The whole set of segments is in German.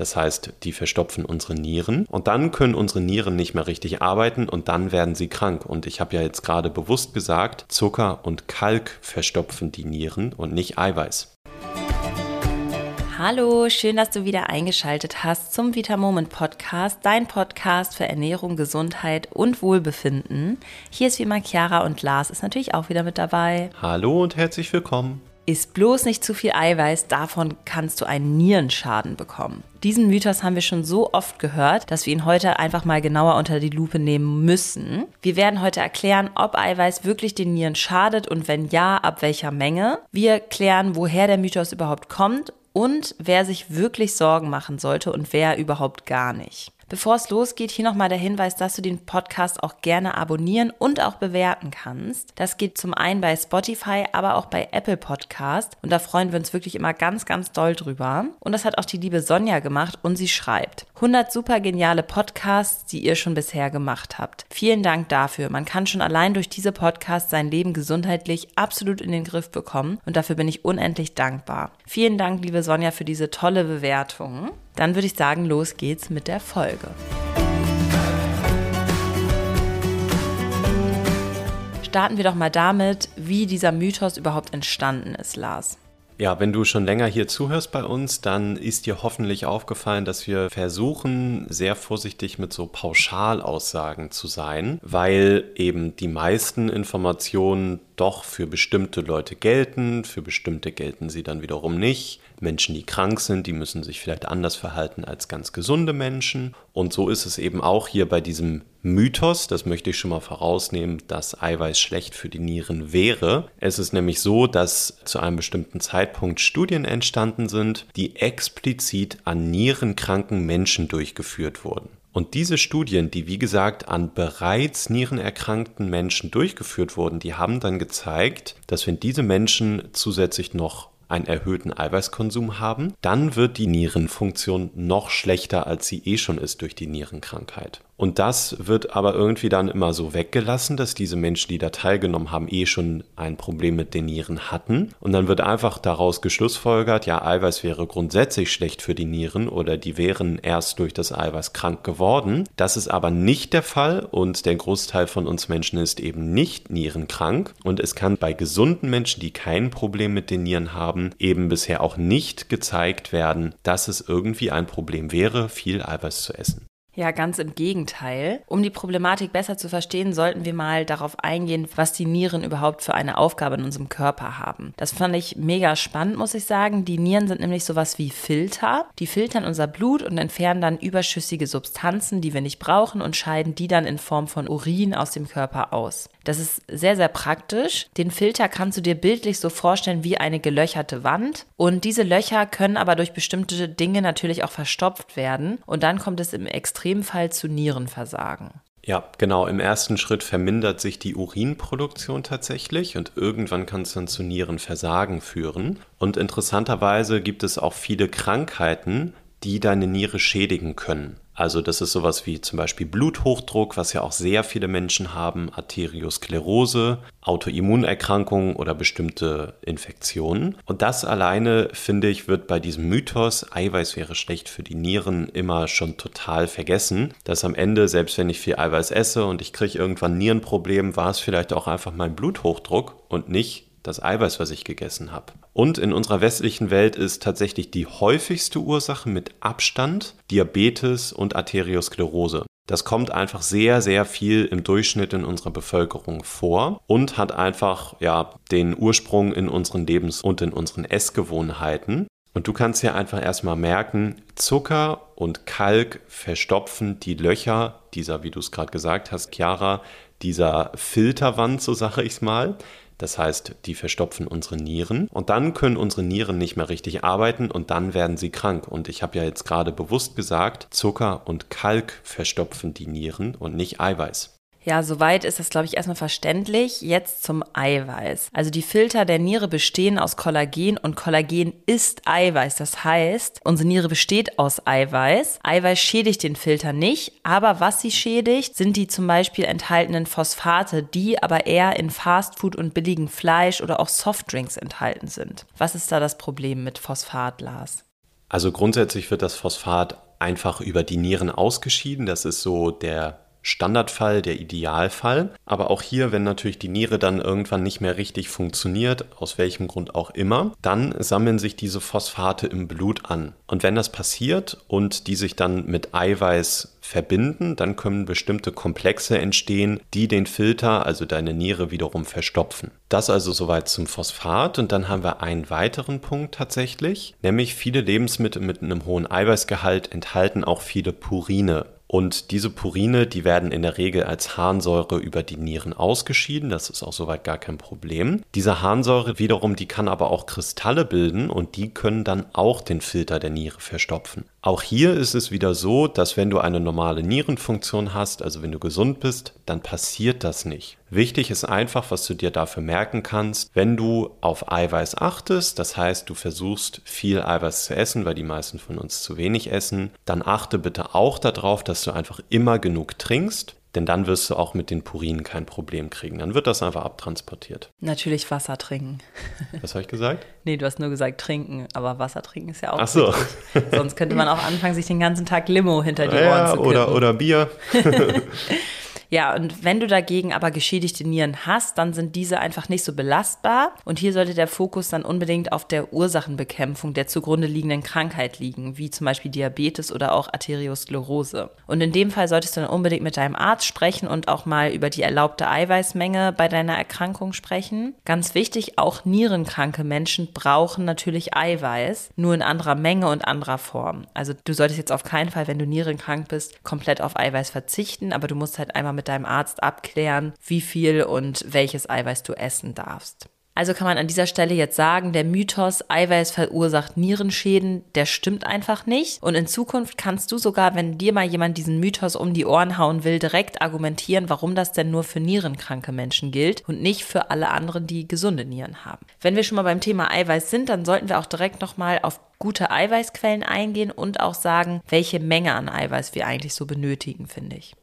Das heißt, die verstopfen unsere Nieren und dann können unsere Nieren nicht mehr richtig arbeiten und dann werden sie krank. Und ich habe ja jetzt gerade bewusst gesagt, Zucker und Kalk verstopfen die Nieren und nicht Eiweiß. Hallo, schön, dass du wieder eingeschaltet hast zum Vita Moment Podcast, dein Podcast für Ernährung, Gesundheit und Wohlbefinden. Hier ist wie immer Chiara und Lars ist natürlich auch wieder mit dabei. Hallo und herzlich willkommen. Ist bloß nicht zu viel Eiweiß, davon kannst du einen Nierenschaden bekommen. Diesen Mythos haben wir schon so oft gehört, dass wir ihn heute einfach mal genauer unter die Lupe nehmen müssen. Wir werden heute erklären, ob Eiweiß wirklich den Nieren schadet und wenn ja, ab welcher Menge. Wir klären, woher der Mythos überhaupt kommt und wer sich wirklich Sorgen machen sollte und wer überhaupt gar nicht. Bevor es losgeht, hier nochmal der Hinweis, dass du den Podcast auch gerne abonnieren und auch bewerten kannst. Das geht zum einen bei Spotify, aber auch bei Apple Podcast. Und da freuen wir uns wirklich immer ganz, ganz doll drüber. Und das hat auch die liebe Sonja gemacht und sie schreibt 100 super geniale Podcasts, die ihr schon bisher gemacht habt. Vielen Dank dafür. Man kann schon allein durch diese Podcasts sein Leben gesundheitlich absolut in den Griff bekommen und dafür bin ich unendlich dankbar. Vielen Dank, liebe Sonja, für diese tolle Bewertung. Dann würde ich sagen, los geht's mit der Folge. Starten wir doch mal damit, wie dieser Mythos überhaupt entstanden ist, Lars. Ja, wenn du schon länger hier zuhörst bei uns, dann ist dir hoffentlich aufgefallen, dass wir versuchen, sehr vorsichtig mit so Pauschalaussagen zu sein, weil eben die meisten Informationen doch für bestimmte Leute gelten, für bestimmte gelten sie dann wiederum nicht. Menschen, die krank sind, die müssen sich vielleicht anders verhalten als ganz gesunde Menschen. Und so ist es eben auch hier bei diesem Mythos, das möchte ich schon mal vorausnehmen, dass Eiweiß schlecht für die Nieren wäre. Es ist nämlich so, dass zu einem bestimmten Zeitpunkt Studien entstanden sind, die explizit an nierenkranken Menschen durchgeführt wurden. Und diese Studien, die wie gesagt an bereits nierenerkrankten Menschen durchgeführt wurden, die haben dann gezeigt, dass wenn diese Menschen zusätzlich noch einen erhöhten Eiweißkonsum haben, dann wird die Nierenfunktion noch schlechter, als sie eh schon ist durch die Nierenkrankheit. Und das wird aber irgendwie dann immer so weggelassen, dass diese Menschen, die da teilgenommen haben, eh schon ein Problem mit den Nieren hatten. Und dann wird einfach daraus geschlussfolgert, ja, Eiweiß wäre grundsätzlich schlecht für die Nieren oder die wären erst durch das Eiweiß krank geworden. Das ist aber nicht der Fall und der Großteil von uns Menschen ist eben nicht nierenkrank. Und es kann bei gesunden Menschen, die kein Problem mit den Nieren haben, eben bisher auch nicht gezeigt werden, dass es irgendwie ein Problem wäre, viel Eiweiß zu essen. Ja, ganz im Gegenteil. Um die Problematik besser zu verstehen, sollten wir mal darauf eingehen, was die Nieren überhaupt für eine Aufgabe in unserem Körper haben. Das fand ich mega spannend, muss ich sagen. Die Nieren sind nämlich sowas wie Filter. Die filtern unser Blut und entfernen dann überschüssige Substanzen, die wir nicht brauchen und scheiden die dann in Form von Urin aus dem Körper aus. Das ist sehr, sehr praktisch. Den Filter kannst du dir bildlich so vorstellen wie eine gelöcherte Wand. Und diese Löcher können aber durch bestimmte Dinge natürlich auch verstopft werden. Und dann kommt es im Extremfall zu Nierenversagen. Ja, genau. Im ersten Schritt vermindert sich die Urinproduktion tatsächlich und irgendwann kann es dann zu Nierenversagen führen. Und interessanterweise gibt es auch viele Krankheiten, die deine Niere schädigen können. Also das ist sowas wie zum Beispiel Bluthochdruck, was ja auch sehr viele Menschen haben, Arteriosklerose, Autoimmunerkrankungen oder bestimmte Infektionen. Und das alleine, finde ich, wird bei diesem Mythos, Eiweiß wäre schlecht für die Nieren, immer schon total vergessen. Dass am Ende, selbst wenn ich viel Eiweiß esse und ich kriege irgendwann Nierenproblem, war es vielleicht auch einfach mein Bluthochdruck und nicht das Eiweiß, was ich gegessen habe. Und in unserer westlichen Welt ist tatsächlich die häufigste Ursache mit Abstand Diabetes und Arteriosklerose. Das kommt einfach sehr, sehr viel im Durchschnitt in unserer Bevölkerung vor und hat einfach ja den Ursprung in unseren Lebens- und in unseren Essgewohnheiten. Und du kannst ja einfach erstmal merken, Zucker und Kalk verstopfen die Löcher dieser, wie du es gerade gesagt hast, Chiara, dieser Filterwand, so sage ich es mal. Das heißt, die verstopfen unsere Nieren und dann können unsere Nieren nicht mehr richtig arbeiten und dann werden sie krank. Und ich habe ja jetzt gerade bewusst gesagt, Zucker und Kalk verstopfen die Nieren und nicht Eiweiß. Ja, soweit ist das, glaube ich, erstmal verständlich. Jetzt zum Eiweiß. Also die Filter der Niere bestehen aus Kollagen und Kollagen ist Eiweiß. Das heißt, unsere Niere besteht aus Eiweiß. Eiweiß schädigt den Filter nicht, aber was sie schädigt, sind die zum Beispiel enthaltenen Phosphate, die aber eher in Fastfood und billigem Fleisch oder auch Softdrinks enthalten sind. Was ist da das Problem mit Phosphat, Lars? Also grundsätzlich wird das Phosphat einfach über die Nieren ausgeschieden. Das ist so der Standardfall, der Idealfall. Aber auch hier, wenn natürlich die Niere dann irgendwann nicht mehr richtig funktioniert, aus welchem Grund auch immer, dann sammeln sich diese Phosphate im Blut an. Und wenn das passiert und die sich dann mit Eiweiß verbinden, dann können bestimmte Komplexe entstehen, die den Filter, also deine Niere, wiederum verstopfen. Das also soweit zum Phosphat. Und dann haben wir einen weiteren Punkt tatsächlich, nämlich viele Lebensmittel mit einem hohen Eiweißgehalt enthalten auch viele Purine. Und diese Purine, die werden in der Regel als Harnsäure über die Nieren ausgeschieden. Das ist auch soweit gar kein Problem. Diese Harnsäure wiederum, die kann aber auch Kristalle bilden und die können dann auch den Filter der Niere verstopfen. Auch hier ist es wieder so, dass wenn du eine normale Nierenfunktion hast, also wenn du gesund bist, dann passiert das nicht. Wichtig ist einfach, was du dir dafür merken kannst, wenn du auf Eiweiß achtest, das heißt, du versuchst viel Eiweiß zu essen, weil die meisten von uns zu wenig essen, dann achte bitte auch darauf, dass du einfach immer genug trinkst. Denn dann wirst du auch mit den Purinen kein Problem kriegen. Dann wird das einfach abtransportiert. Natürlich Wasser trinken. Was habe ich gesagt? nee, du hast nur gesagt trinken, aber Wasser trinken ist ja auch Ach so. Sonst könnte man auch anfangen, sich den ganzen Tag Limo hinter die Ohren ja, zu kippen. oder, oder Bier. Ja, und wenn du dagegen aber geschädigte Nieren hast, dann sind diese einfach nicht so belastbar. Und hier sollte der Fokus dann unbedingt auf der Ursachenbekämpfung der zugrunde liegenden Krankheit liegen, wie zum Beispiel Diabetes oder auch Arteriosklerose. Und in dem Fall solltest du dann unbedingt mit deinem Arzt sprechen und auch mal über die erlaubte Eiweißmenge bei deiner Erkrankung sprechen. Ganz wichtig, auch nierenkranke Menschen brauchen natürlich Eiweiß, nur in anderer Menge und anderer Form. Also du solltest jetzt auf keinen Fall, wenn du nierenkrank bist, komplett auf Eiweiß verzichten, aber du musst halt einmal mit mit deinem Arzt abklären, wie viel und welches Eiweiß du essen darfst. Also kann man an dieser Stelle jetzt sagen, der Mythos Eiweiß verursacht Nierenschäden, der stimmt einfach nicht. Und in Zukunft kannst du sogar, wenn dir mal jemand diesen Mythos um die Ohren hauen will, direkt argumentieren, warum das denn nur für nierenkranke Menschen gilt und nicht für alle anderen, die gesunde Nieren haben. Wenn wir schon mal beim Thema Eiweiß sind, dann sollten wir auch direkt nochmal auf gute Eiweißquellen eingehen und auch sagen, welche Menge an Eiweiß wir eigentlich so benötigen, finde ich.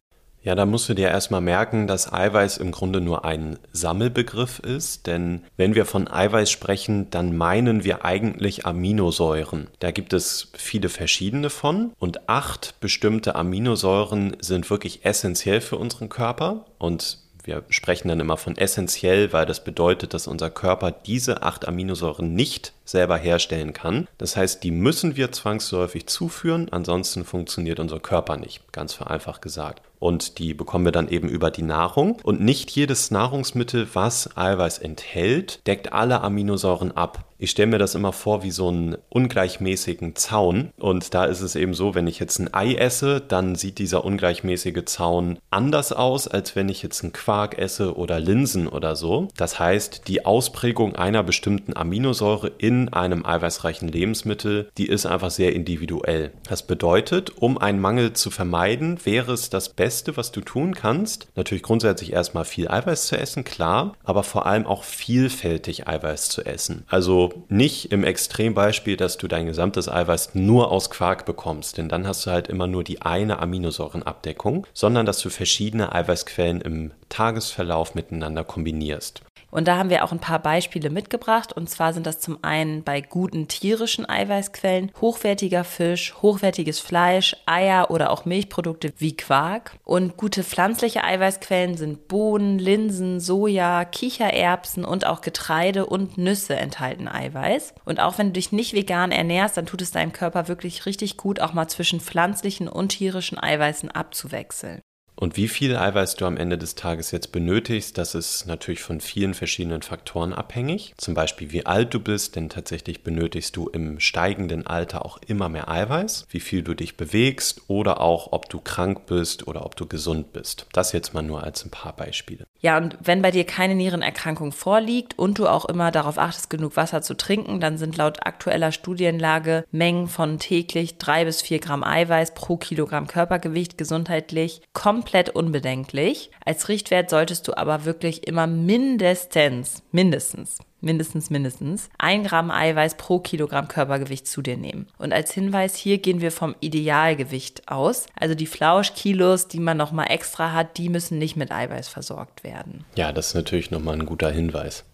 Ja, da musst du dir erstmal merken, dass Eiweiß im Grunde nur ein Sammelbegriff ist, denn wenn wir von Eiweiß sprechen, dann meinen wir eigentlich Aminosäuren. Da gibt es viele verschiedene von. Und acht bestimmte Aminosäuren sind wirklich essentiell für unseren Körper. Und wir sprechen dann immer von essentiell, weil das bedeutet, dass unser Körper diese acht Aminosäuren nicht selber herstellen kann. Das heißt, die müssen wir zwangsläufig zuführen, ansonsten funktioniert unser Körper nicht, ganz vereinfacht gesagt und die bekommen wir dann eben über die Nahrung. Und nicht jedes Nahrungsmittel, was Eiweiß enthält, deckt alle Aminosäuren ab. Ich stelle mir das immer vor wie so einen ungleichmäßigen Zaun. Und da ist es eben so, wenn ich jetzt ein Ei esse, dann sieht dieser ungleichmäßige Zaun anders aus, als wenn ich jetzt einen Quark esse oder Linsen oder so. Das heißt, die Ausprägung einer bestimmten Aminosäure in einem eiweißreichen Lebensmittel, die ist einfach sehr individuell. Das bedeutet, um einen Mangel zu vermeiden, wäre es das Beste, Beste, was du tun kannst. Natürlich grundsätzlich erstmal viel Eiweiß zu essen, klar, aber vor allem auch vielfältig Eiweiß zu essen. Also nicht im Extrembeispiel, dass du dein gesamtes Eiweiß nur aus Quark bekommst, denn dann hast du halt immer nur die eine Aminosäurenabdeckung, sondern dass du verschiedene Eiweißquellen im Tagesverlauf miteinander kombinierst. Und da haben wir auch ein paar Beispiele mitgebracht. Und zwar sind das zum einen bei guten tierischen Eiweißquellen hochwertiger Fisch, hochwertiges Fleisch, Eier oder auch Milchprodukte wie Quark. Und gute pflanzliche Eiweißquellen sind Bohnen, Linsen, Soja, Kichererbsen und auch Getreide und Nüsse enthalten Eiweiß. Und auch wenn du dich nicht vegan ernährst, dann tut es deinem Körper wirklich richtig gut, auch mal zwischen pflanzlichen und tierischen Eiweißen abzuwechseln. Und wie viel Eiweiß du am Ende des Tages jetzt benötigst, das ist natürlich von vielen verschiedenen Faktoren abhängig. Zum Beispiel wie alt du bist, denn tatsächlich benötigst du im steigenden Alter auch immer mehr Eiweiß, wie viel du dich bewegst oder auch ob du krank bist oder ob du gesund bist. Das jetzt mal nur als ein paar Beispiele. Ja, und wenn bei dir keine Nierenerkrankung vorliegt und du auch immer darauf achtest, genug Wasser zu trinken, dann sind laut aktueller Studienlage Mengen von täglich drei bis vier Gramm Eiweiß pro Kilogramm Körpergewicht gesundheitlich komplett komplett unbedenklich. Als Richtwert solltest du aber wirklich immer mindestens, mindestens, mindestens, mindestens ein Gramm Eiweiß pro Kilogramm Körpergewicht zu dir nehmen. Und als Hinweis, hier gehen wir vom Idealgewicht aus. Also die Flauschkilos, die man nochmal extra hat, die müssen nicht mit Eiweiß versorgt werden. Ja, das ist natürlich nochmal ein guter Hinweis.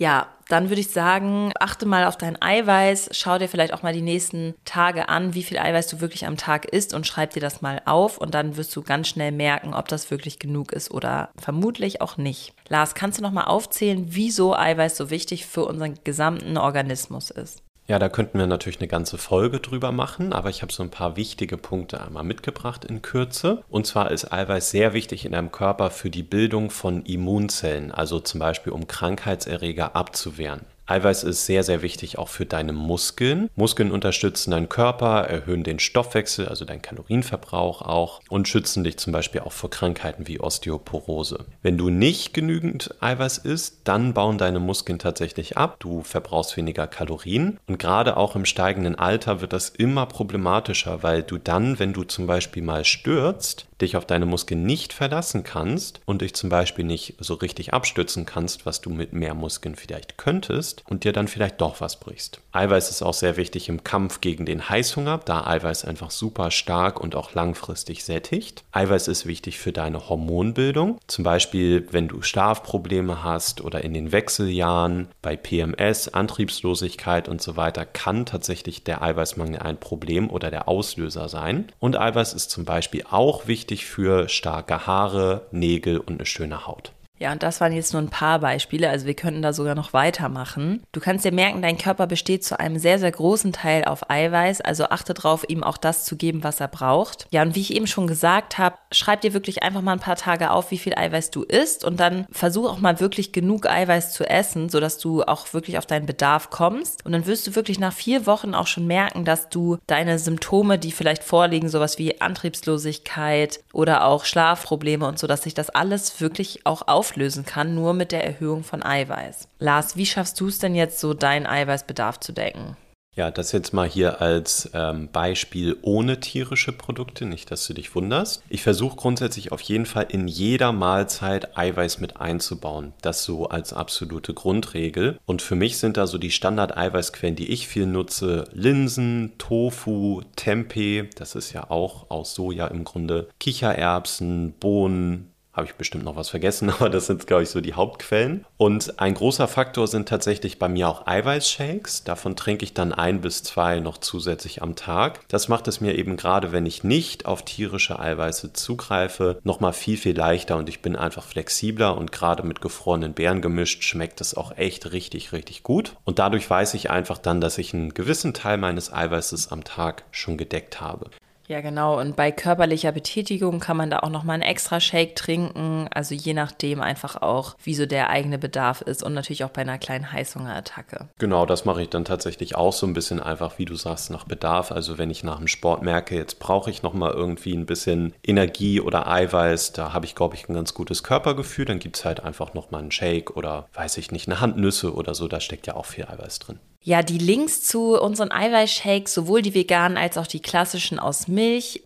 Ja, dann würde ich sagen, achte mal auf dein Eiweiß, schau dir vielleicht auch mal die nächsten Tage an, wie viel Eiweiß du wirklich am Tag isst und schreib dir das mal auf und dann wirst du ganz schnell merken, ob das wirklich genug ist oder vermutlich auch nicht. Lars, kannst du noch mal aufzählen, wieso Eiweiß so wichtig für unseren gesamten Organismus ist? Ja, da könnten wir natürlich eine ganze Folge drüber machen, aber ich habe so ein paar wichtige Punkte einmal mitgebracht in Kürze. Und zwar ist Eiweiß sehr wichtig in deinem Körper für die Bildung von Immunzellen, also zum Beispiel um Krankheitserreger abzuwehren. Eiweiß ist sehr, sehr wichtig auch für deine Muskeln. Muskeln unterstützen deinen Körper, erhöhen den Stoffwechsel, also deinen Kalorienverbrauch auch und schützen dich zum Beispiel auch vor Krankheiten wie Osteoporose. Wenn du nicht genügend Eiweiß isst, dann bauen deine Muskeln tatsächlich ab. Du verbrauchst weniger Kalorien und gerade auch im steigenden Alter wird das immer problematischer, weil du dann, wenn du zum Beispiel mal stürzt, dich auf deine Muskeln nicht verlassen kannst und dich zum Beispiel nicht so richtig abstützen kannst, was du mit mehr Muskeln vielleicht könntest und dir dann vielleicht doch was brichst. Eiweiß ist auch sehr wichtig im Kampf gegen den Heißhunger, da Eiweiß einfach super stark und auch langfristig sättigt. Eiweiß ist wichtig für deine Hormonbildung, zum Beispiel wenn du Schlafprobleme hast oder in den Wechseljahren, bei PMS, Antriebslosigkeit und so weiter, kann tatsächlich der Eiweißmangel ein Problem oder der Auslöser sein. Und Eiweiß ist zum Beispiel auch wichtig wichtig für starke Haare, Nägel und eine schöne Haut. Ja, und das waren jetzt nur ein paar Beispiele, also wir könnten da sogar noch weitermachen. Du kannst dir merken, dein Körper besteht zu einem sehr, sehr großen Teil auf Eiweiß, also achte darauf, ihm auch das zu geben, was er braucht. Ja, und wie ich eben schon gesagt habe, schreib dir wirklich einfach mal ein paar Tage auf, wie viel Eiweiß du isst und dann versuch auch mal wirklich genug Eiweiß zu essen, sodass du auch wirklich auf deinen Bedarf kommst. Und dann wirst du wirklich nach vier Wochen auch schon merken, dass du deine Symptome, die vielleicht vorliegen, sowas wie Antriebslosigkeit oder auch Schlafprobleme und so, dass sich das alles wirklich auch auf auflösen kann, nur mit der Erhöhung von Eiweiß. Lars, wie schaffst du es denn jetzt so, deinen Eiweißbedarf zu decken? Ja, das jetzt mal hier als ähm, Beispiel ohne tierische Produkte, nicht, dass du dich wunderst. Ich versuche grundsätzlich auf jeden Fall in jeder Mahlzeit Eiweiß mit einzubauen. Das so als absolute Grundregel. Und für mich sind da so die Standard-Eiweißquellen, die ich viel nutze, Linsen, Tofu, Tempeh, das ist ja auch aus Soja im Grunde, Kichererbsen, Bohnen, habe ich bestimmt noch was vergessen, aber das sind, glaube ich, so die Hauptquellen. Und ein großer Faktor sind tatsächlich bei mir auch Eiweißshakes. Davon trinke ich dann ein bis zwei noch zusätzlich am Tag. Das macht es mir eben gerade, wenn ich nicht auf tierische Eiweiße zugreife, nochmal viel, viel leichter und ich bin einfach flexibler und gerade mit gefrorenen Beeren gemischt schmeckt es auch echt richtig, richtig gut. Und dadurch weiß ich einfach dann, dass ich einen gewissen Teil meines Eiweißes am Tag schon gedeckt habe. Ja, genau. Und bei körperlicher Betätigung kann man da auch nochmal einen extra Shake trinken. Also je nachdem einfach auch, wie so der eigene Bedarf ist und natürlich auch bei einer kleinen Heißhungerattacke. Genau, das mache ich dann tatsächlich auch so ein bisschen einfach, wie du sagst, nach Bedarf. Also wenn ich nach dem Sport merke, jetzt brauche ich nochmal irgendwie ein bisschen Energie oder Eiweiß, da habe ich, glaube ich, ein ganz gutes Körpergefühl, dann gibt es halt einfach nochmal einen Shake oder weiß ich nicht, eine Handnüsse oder so, da steckt ja auch viel Eiweiß drin. Ja, die Links zu unseren Eiweißshakes, sowohl die veganen als auch die klassischen aus Milch,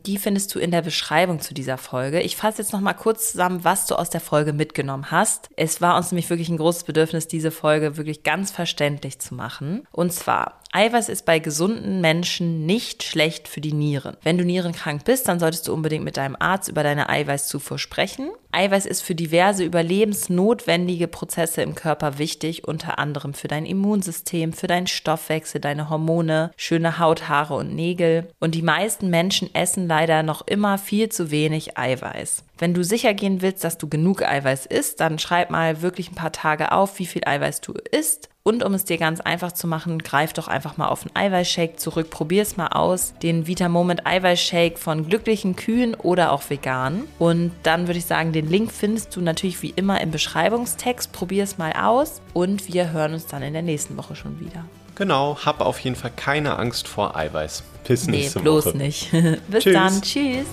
die findest du in der Beschreibung zu dieser Folge. Ich fasse jetzt noch mal kurz zusammen, was du aus der Folge mitgenommen hast. Es war uns nämlich wirklich ein großes Bedürfnis, diese Folge wirklich ganz verständlich zu machen. Und zwar Eiweiß ist bei gesunden Menschen nicht schlecht für die Nieren. Wenn du nierenkrank bist, dann solltest du unbedingt mit deinem Arzt über deine Eiweißzufuhr sprechen. Eiweiß ist für diverse überlebensnotwendige Prozesse im Körper wichtig, unter anderem für dein Immunsystem, für deinen Stoffwechsel, deine Hormone, schöne Haut, Haare und Nägel. Und die meisten Menschen essen leider noch immer viel zu wenig Eiweiß. Wenn du sicher gehen willst, dass du genug Eiweiß isst, dann schreib mal wirklich ein paar Tage auf, wie viel Eiweiß du isst und um es dir ganz einfach zu machen, greif doch einfach mal auf einen Eiweißshake zurück. Probier es mal aus. Den Vita Moment Eiweißshake von glücklichen Kühen oder auch vegan. Und dann würde ich sagen, den Link findest du natürlich wie immer im Beschreibungstext. Probier es mal aus und wir hören uns dann in der nächsten Woche schon wieder. Genau, hab auf jeden Fall keine Angst vor Eiweiß. Bis nächste nee, bloß Woche. nicht. Bis Tschüss. dann. Tschüss.